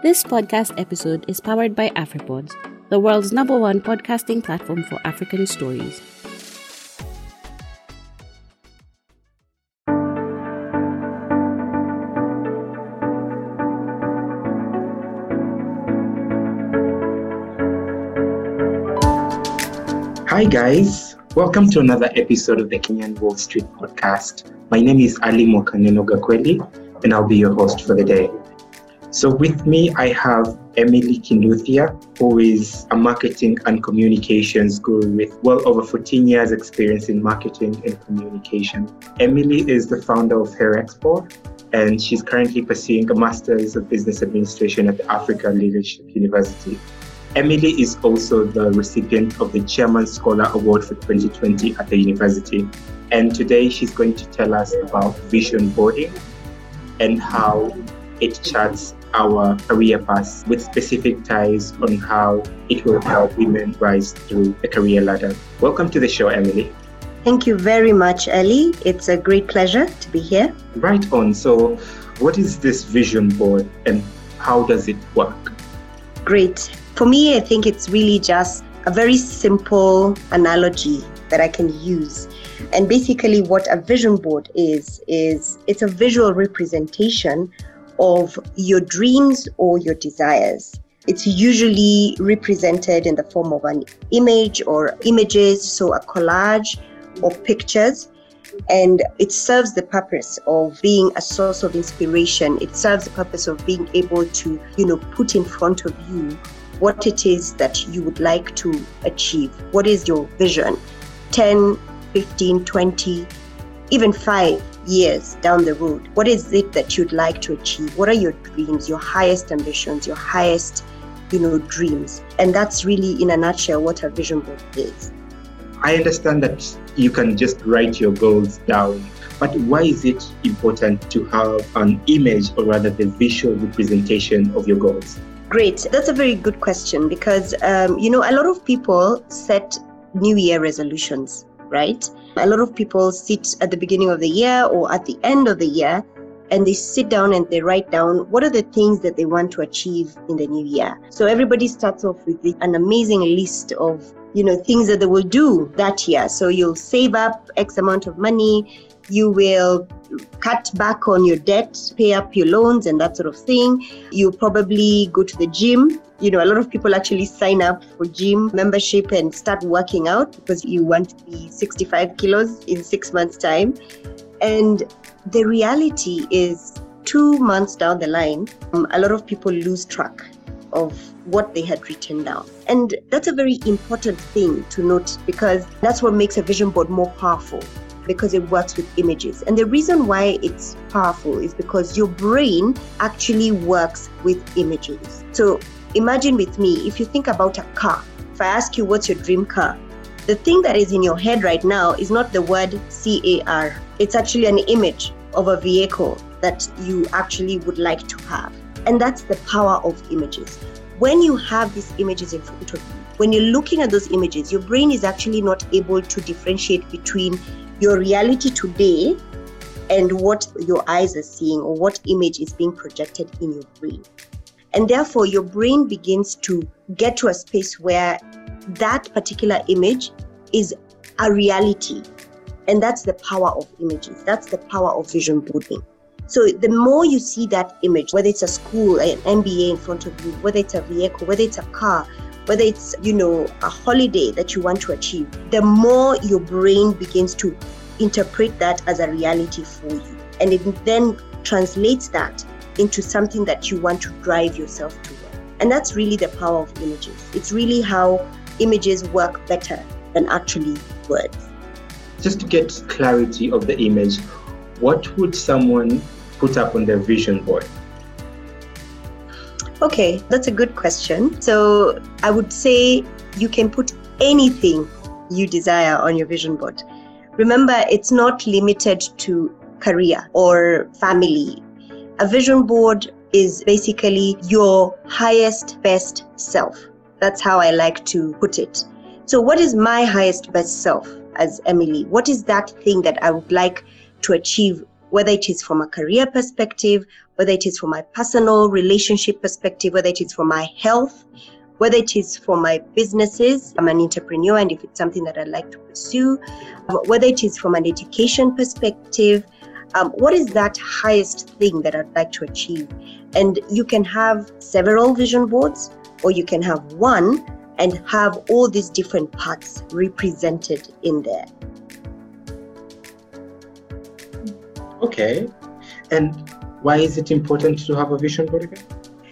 This podcast episode is powered by AfriPods, the world's number one podcasting platform for African stories. Hi, guys. Welcome to another episode of the Kenyan Wall Street Podcast. My name is Ali Mokaneno Gakweli, and I'll be your host for the day. So, with me, I have Emily Kinuthia, who is a marketing and communications guru with well over 14 years' experience in marketing and communication. Emily is the founder of Hair Expo, and she's currently pursuing a Master's of Business Administration at the Africa Leadership University. Emily is also the recipient of the Chairman Scholar Award for 2020 at the university. And today she's going to tell us about vision boarding and how it charts our career paths with specific ties on how it will help women rise through the career ladder. Welcome to the show, Emily. Thank you very much, Ellie. It's a great pleasure to be here. Right on. So, what is this vision board and how does it work? Great. For me, I think it's really just a very simple analogy that I can use. And basically, what a vision board is, is it's a visual representation of your dreams or your desires. It's usually represented in the form of an image or images, so a collage or pictures. And it serves the purpose of being a source of inspiration. It serves the purpose of being able to, you know, put in front of you what it is that you would like to achieve. What is your vision? 10, 15, 20, even five years down the road, what is it that you'd like to achieve? What are your dreams, your highest ambitions, your highest, you know, dreams? And that's really, in a nutshell, what a vision board is. I understand that you can just write your goals down, but why is it important to have an image or rather the visual representation of your goals? Great. That's a very good question because, um, you know, a lot of people set New Year resolutions, right? A lot of people sit at the beginning of the year or at the end of the year and they sit down and they write down what are the things that they want to achieve in the new year. So everybody starts off with an amazing list of you know things that they will do that year. So you'll save up X amount of money, you will cut back on your debt, pay up your loans, and that sort of thing. You probably go to the gym. You know, a lot of people actually sign up for gym membership and start working out because you want to be 65 kilos in six months' time. And the reality is, two months down the line, um, a lot of people lose track of what they had written down. And that's a very important thing to note because that's what makes a vision board more powerful because it works with images. And the reason why it's powerful is because your brain actually works with images. So imagine with me, if you think about a car, if I ask you what's your dream car, the thing that is in your head right now is not the word CAR. It's actually an image of a vehicle that you actually would like to have. And that's the power of images. When you have these images in front of you, when you're looking at those images, your brain is actually not able to differentiate between your reality today and what your eyes are seeing or what image is being projected in your brain. And therefore, your brain begins to get to a space where that particular image is a reality. And that's the power of images. That's the power of vision boarding. So the more you see that image, whether it's a school, an MBA in front of you, whether it's a vehicle, whether it's a car, whether it's, you know, a holiday that you want to achieve, the more your brain begins to interpret that as a reality for you. And it then translates that into something that you want to drive yourself toward. And that's really the power of images. It's really how images work better than actually words. Just to get clarity of the image, what would someone put up on their vision board? Okay, that's a good question. So I would say you can put anything you desire on your vision board. Remember, it's not limited to career or family. A vision board is basically your highest, best self. That's how I like to put it. So, what is my highest, best self as Emily? What is that thing that I would like to achieve whether it is from a career perspective, whether it is from my personal relationship perspective, whether it is from my health, whether it is for my businesses, I'm an entrepreneur, and if it's something that I'd like to pursue, um, whether it is from an education perspective, um, what is that highest thing that I'd like to achieve? And you can have several vision boards, or you can have one and have all these different parts represented in there. Okay. And why is it important to have a vision board again?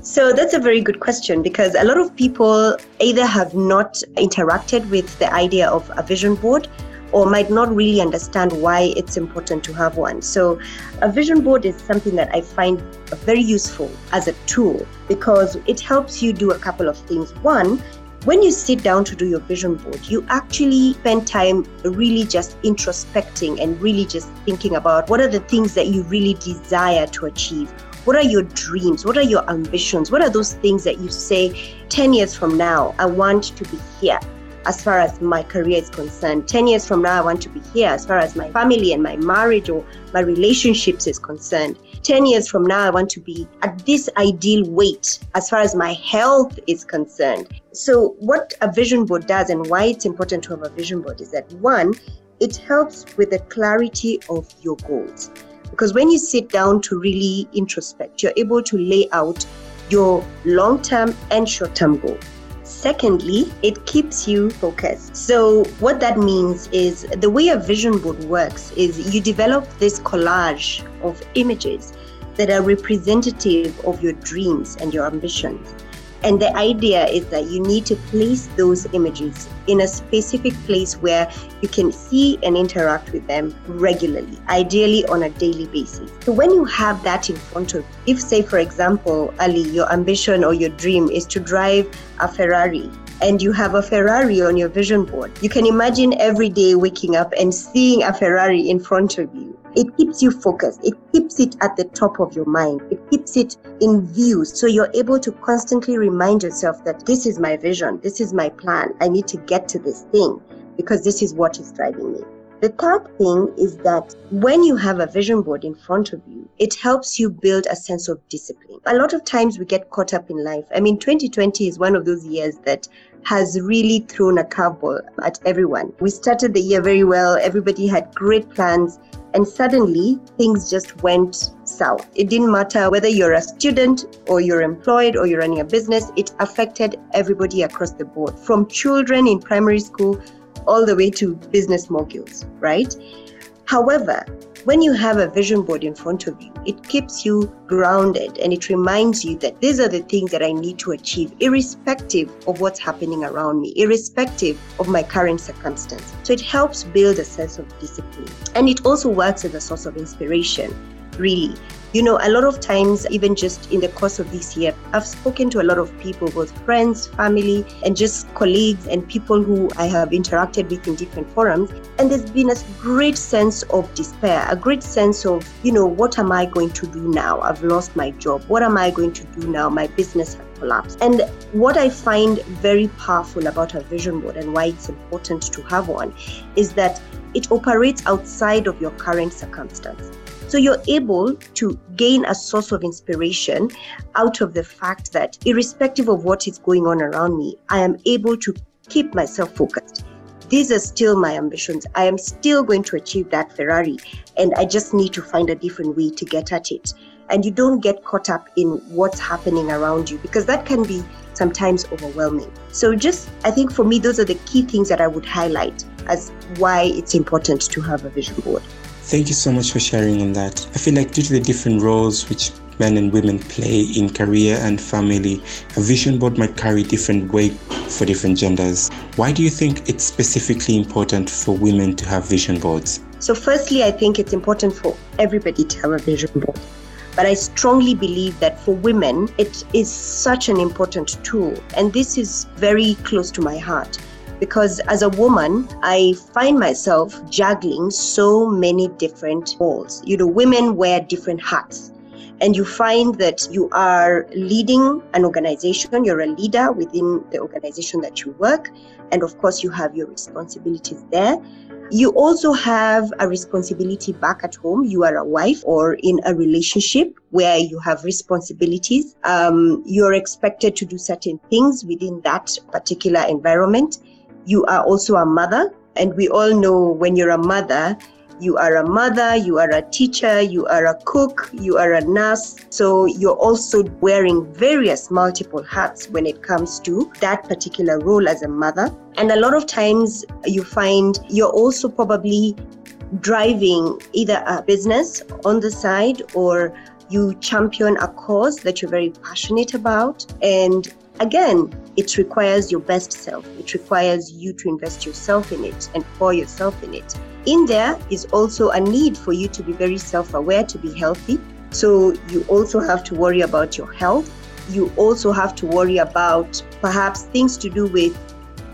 So that's a very good question because a lot of people either have not interacted with the idea of a vision board or might not really understand why it's important to have one. So, a vision board is something that I find very useful as a tool because it helps you do a couple of things. One, when you sit down to do your vision board, you actually spend time really just introspecting and really just thinking about what are the things that you really desire to achieve. What are your dreams? What are your ambitions? What are those things that you say 10 years from now, I want to be here? as far as my career is concerned. 10 years from now, I want to be here as far as my family and my marriage or my relationships is concerned. 10 years from now, I want to be at this ideal weight as far as my health is concerned. So, what a vision board does and why it's important to have a vision board is that one, it helps with the clarity of your goals. Because when you sit down to really introspect, you're able to lay out your long term and short term goals. Secondly, it keeps you focused. So, what that means is the way a vision board works is you develop this collage of images that are representative of your dreams and your ambitions. And the idea is that you need to place those images in a specific place where you can see and interact with them regularly, ideally on a daily basis. So when you have that in front of you, if say for example, Ali, your ambition or your dream is to drive a Ferrari, and you have a Ferrari on your vision board, you can imagine every day waking up and seeing a Ferrari in front of you it keeps you focused. It keeps it at the top of your mind. It keeps it in view. So you're able to constantly remind yourself that this is my vision. This is my plan. I need to get to this thing because this is what is driving me. The third thing is that when you have a vision board in front of you, it helps you build a sense of discipline. A lot of times we get caught up in life. I mean, 2020 is one of those years that has really thrown a curveball at everyone. We started the year very well, everybody had great plans, and suddenly things just went south. It didn't matter whether you're a student or you're employed or you're running a business, it affected everybody across the board, from children in primary school all the way to business moguls, right? However, when you have a vision board in front of you, it keeps you grounded and it reminds you that these are the things that I need to achieve, irrespective of what's happening around me, irrespective of my current circumstance. So it helps build a sense of discipline. And it also works as a source of inspiration, really. You know, a lot of times, even just in the course of this year, I've spoken to a lot of people, both friends, family, and just colleagues and people who I have interacted with in different forums. And there's been a great sense of despair, a great sense of, you know, what am I going to do now? I've lost my job. What am I going to do now? My business has collapsed. And what I find very powerful about a vision board and why it's important to have one is that it operates outside of your current circumstance. So you're able to gain a source of inspiration out of the fact that, irrespective of what is going on around me, I am able to keep myself focused. These are still my ambitions. I am still going to achieve that Ferrari, and I just need to find a different way to get at it. And you don't get caught up in what's happening around you because that can be sometimes overwhelming. So, just I think for me, those are the key things that I would highlight as why it's important to have a vision board. Thank you so much for sharing on that. I feel like due to the different roles which men and women play in career and family, a vision board might carry different weight for different genders. Why do you think it's specifically important for women to have vision boards? So, firstly, I think it's important for everybody to have a vision board. But I strongly believe that for women, it is such an important tool. And this is very close to my heart because as a woman, I find myself juggling so many different balls. You know, women wear different hats. and you find that you are leading an organization, you're a leader within the organization that you work, and of course, you have your responsibilities there. You also have a responsibility back at home. You are a wife or in a relationship where you have responsibilities. Um, you're expected to do certain things within that particular environment. You are also a mother. And we all know when you're a mother, you are a mother, you are a teacher, you are a cook, you are a nurse. So you're also wearing various multiple hats when it comes to that particular role as a mother. And a lot of times you find you're also probably driving either a business on the side or you champion a cause that you're very passionate about. And again, it requires your best self. It requires you to invest yourself in it and pour yourself in it. In there is also a need for you to be very self aware to be healthy. So you also have to worry about your health. You also have to worry about perhaps things to do with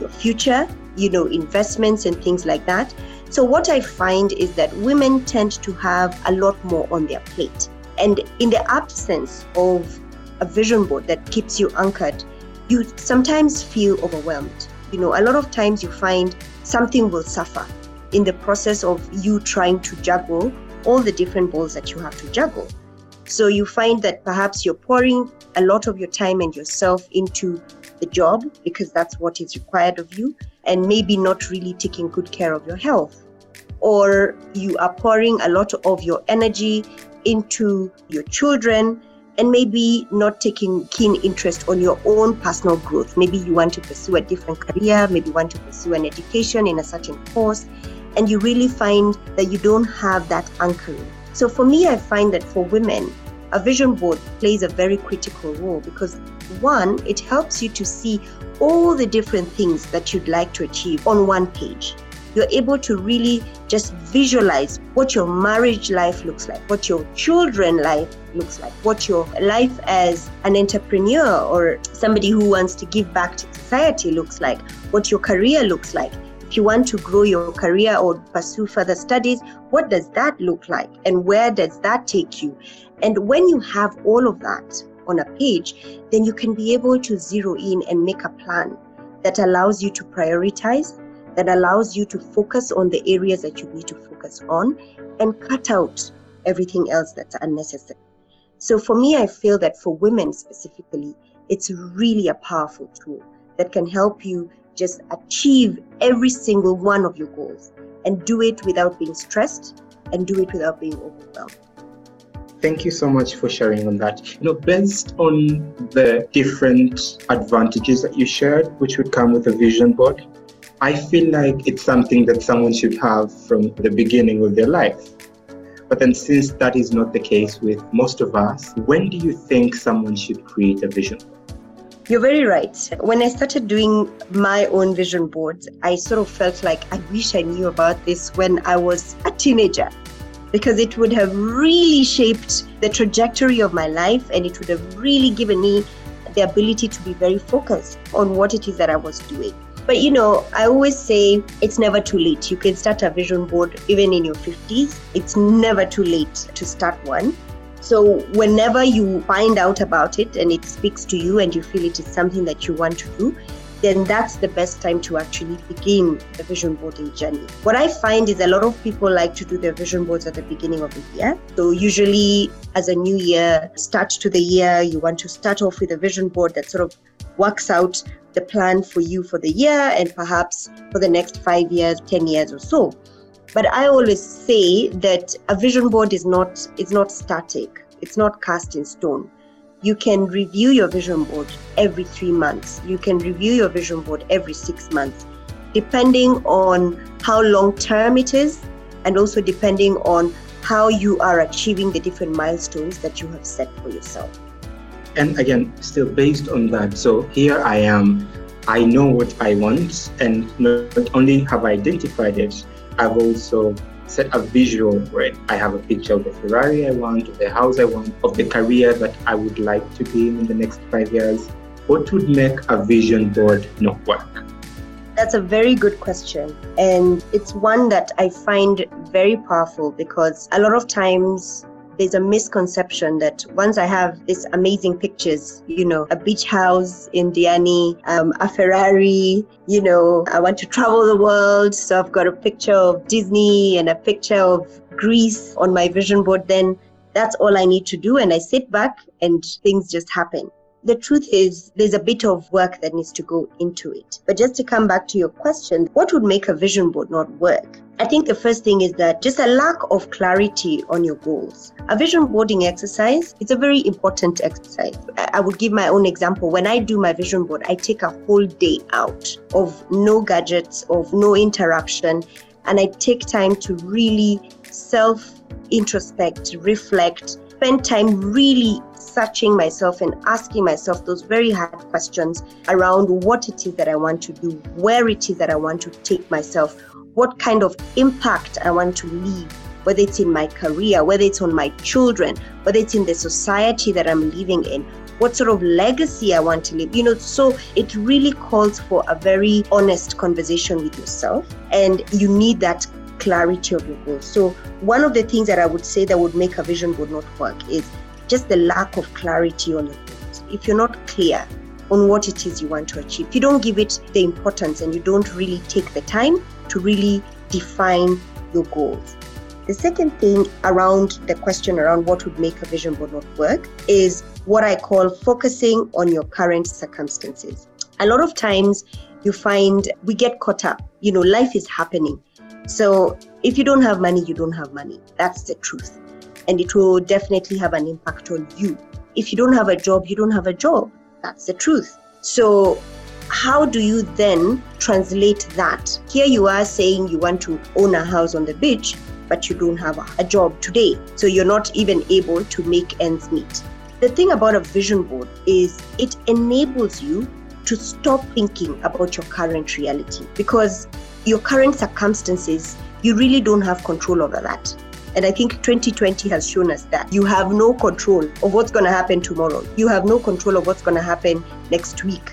your future, you know, investments and things like that. So what I find is that women tend to have a lot more on their plate. And in the absence of a vision board that keeps you anchored, you sometimes feel overwhelmed. You know, a lot of times you find something will suffer in the process of you trying to juggle all the different balls that you have to juggle. So you find that perhaps you're pouring a lot of your time and yourself into the job because that's what is required of you, and maybe not really taking good care of your health. Or you are pouring a lot of your energy into your children and maybe not taking keen interest on your own personal growth. Maybe you want to pursue a different career, maybe you want to pursue an education in a certain course, and you really find that you don't have that anchoring. So for me, I find that for women, a vision board plays a very critical role because one, it helps you to see all the different things that you'd like to achieve on one page. You're able to really just visualize what your marriage life looks like, what your children life looks like, what your life as an entrepreneur or somebody who wants to give back to society looks like, what your career looks like if you want to grow your career or pursue further studies, what does that look like? And where does that take you? And when you have all of that on a page, then you can be able to zero in and make a plan that allows you to prioritize, that allows you to focus on the areas that you need to focus on, and cut out everything else that's unnecessary. So for me, I feel that for women specifically, it's really a powerful tool that can help you just achieve every single one of your goals and do it without being stressed and do it without being overwhelmed. Thank you so much for sharing on that. You know, based on the different advantages that you shared, which would come with a vision board, I feel like it's something that someone should have from the beginning of their life. But then, since that is not the case with most of us, when do you think someone should create a vision? You're very right. When I started doing my own vision boards, I sort of felt like I wish I knew about this when I was a teenager because it would have really shaped the trajectory of my life and it would have really given me the ability to be very focused on what it is that I was doing. But you know, I always say it's never too late. You can start a vision board even in your 50s. It's never too late to start one. So, whenever you find out about it and it speaks to you and you feel it is something that you want to do, then that's the best time to actually begin the vision boarding journey. What I find is a lot of people like to do their vision boards at the beginning of the year. So, usually, as a new year, start to the year, you want to start off with a vision board that sort of works out the plan for you for the year and perhaps for the next five years, 10 years or so. But I always say that a vision board is not it's not static. It's not cast in stone. You can review your vision board every 3 months. You can review your vision board every 6 months depending on how long term it is and also depending on how you are achieving the different milestones that you have set for yourself. And again, still based on that, so here I am. I know what I want, and not only have I identified it, I've also set a visual for it. I have a picture of the Ferrari I want, of the house I want, of the career that I would like to be in in the next five years. What would make a vision board not work? That's a very good question. And it's one that I find very powerful because a lot of times there's a misconception that once I have these amazing pictures, you know, a beach house in Diani, um, a Ferrari, you know, I want to travel the world. So I've got a picture of Disney and a picture of Greece on my vision board. Then that's all I need to do. And I sit back and things just happen the truth is there's a bit of work that needs to go into it. But just to come back to your question, what would make a vision board not work? I think the first thing is that just a lack of clarity on your goals. A vision boarding exercise, it's a very important exercise. I would give my own example. When I do my vision board, I take a whole day out of no gadgets, of no interruption, and I take time to really self introspect, reflect, spend time really searching myself and asking myself those very hard questions around what it is that I want to do, where it is that I want to take myself, what kind of impact I want to leave, whether it's in my career, whether it's on my children, whether it's in the society that I'm living in, what sort of legacy I want to leave. You know, so it really calls for a very honest conversation with yourself, and you need that clarity of your goals. So, one of the things that I would say that would make a vision board not work is just the lack of clarity on your goals. If you're not clear on what it is you want to achieve, if you don't give it the importance and you don't really take the time to really define your goals. The second thing around the question around what would make a vision board not work is what I call focusing on your current circumstances. A lot of times you find we get caught up. You know, life is happening. So if you don't have money, you don't have money. That's the truth and it will definitely have an impact on you. If you don't have a job, you don't have a job. That's the truth. So, how do you then translate that? Here you are saying you want to own a house on the beach, but you don't have a job today. So, you're not even able to make ends meet. The thing about a vision board is it enables you to stop thinking about your current reality because your current circumstances, you really don't have control over that. And I think 2020 has shown us that you have no control of what's going to happen tomorrow. You have no control of what's going to happen next week.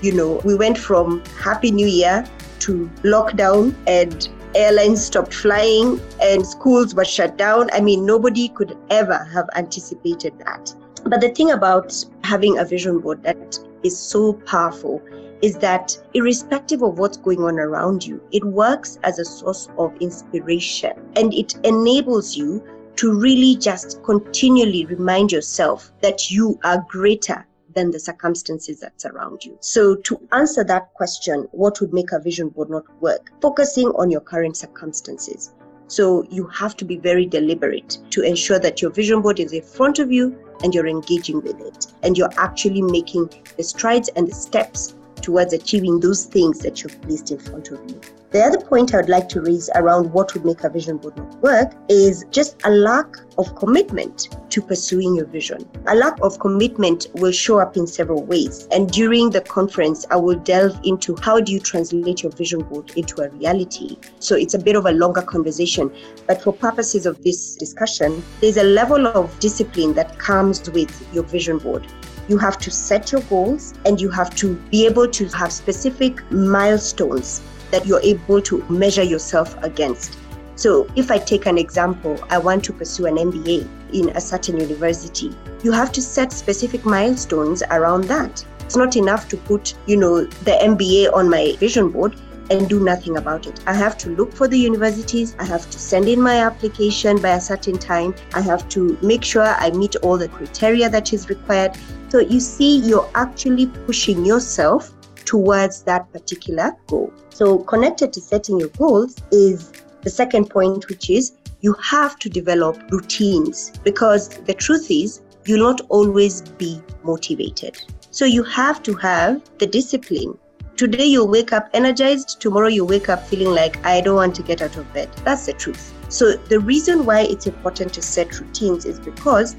You know, we went from Happy New Year to lockdown and airlines stopped flying and schools were shut down. I mean, nobody could ever have anticipated that. But the thing about having a vision board that is so powerful is that irrespective of what's going on around you, it works as a source of inspiration and it enables you to really just continually remind yourself that you are greater than the circumstances that surround you. So, to answer that question, what would make a vision board not work? Focusing on your current circumstances. So, you have to be very deliberate to ensure that your vision board is in front of you and you're engaging with it and you're actually making the strides and the steps towards achieving those things that you've placed in front of you. The other point I would like to raise around what would make a vision board not work is just a lack of commitment to pursuing your vision. A lack of commitment will show up in several ways. And during the conference, I will delve into how do you translate your vision board into a reality. So it's a bit of a longer conversation. But for purposes of this discussion, there's a level of discipline that comes with your vision board you have to set your goals and you have to be able to have specific milestones that you're able to measure yourself against. So, if I take an example, I want to pursue an MBA in a certain university. You have to set specific milestones around that. It's not enough to put, you know, the MBA on my vision board and do nothing about it. I have to look for the universities. I have to send in my application by a certain time. I have to make sure I meet all the criteria that is required. So you see, you're actually pushing yourself towards that particular goal. So, connected to setting your goals is the second point, which is you have to develop routines because the truth is, you'll not always be motivated. So, you have to have the discipline Today you'll wake up energized, tomorrow you wake up feeling like I don't want to get out of bed. That's the truth. So the reason why it's important to set routines is because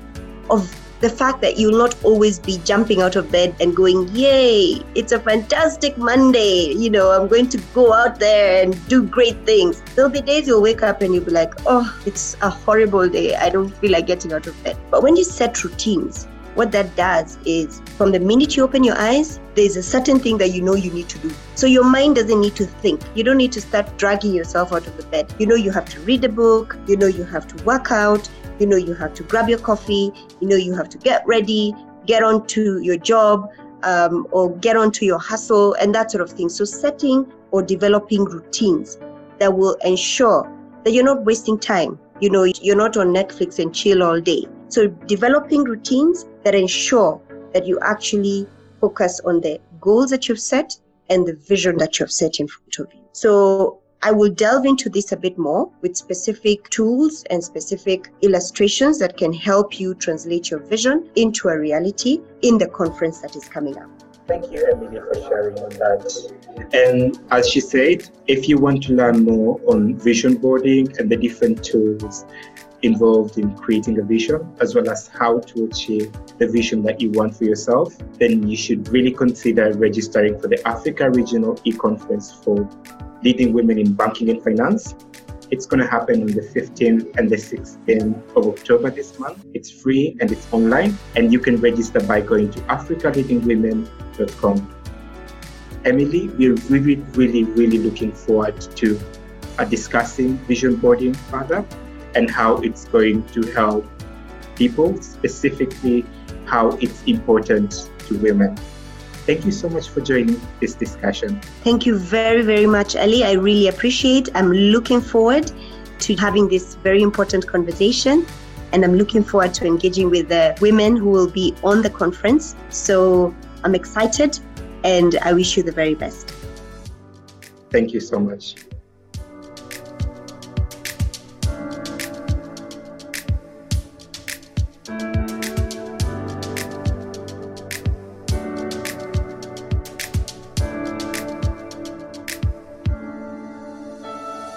of the fact that you'll not always be jumping out of bed and going, Yay, it's a fantastic Monday. You know, I'm going to go out there and do great things. There'll be days you'll wake up and you'll be like, Oh, it's a horrible day. I don't feel like getting out of bed. But when you set routines, what that does is from the minute you open your eyes, there's a certain thing that you know you need to do. So your mind doesn't need to think. You don't need to start dragging yourself out of the bed. You know you have to read a book, you know you have to work out, You know, you have to grab your coffee, you know, you have to get ready, get on to your job, um, or get onto your hustle and that sort of thing. So, setting or developing routines that will ensure that you're not wasting time. You know, you're not on Netflix and chill all day. So, developing routines that ensure that you actually focus on the goals that you've set and the vision that you've set in front of you. So, I will delve into this a bit more with specific tools and specific illustrations that can help you translate your vision into a reality in the conference that is coming up. Thank you, Emily, for sharing on that. And as she said, if you want to learn more on vision boarding and the different tools involved in creating a vision, as well as how to achieve the vision that you want for yourself, then you should really consider registering for the Africa Regional e-conference for leading women in banking and finance. It's going to happen on the 15th and the 16th of October this month. It's free and it's online, and you can register by going to africaleadingwomen.com. Emily, we're really, really, really looking forward to uh, discussing vision boarding further and how it's going to help people, specifically how it's important to women. Thank you so much for joining this discussion. Thank you very, very much, Ali. I really appreciate. I'm looking forward to having this very important conversation and I'm looking forward to engaging with the women who will be on the conference. So I'm excited and I wish you the very best. Thank you so much.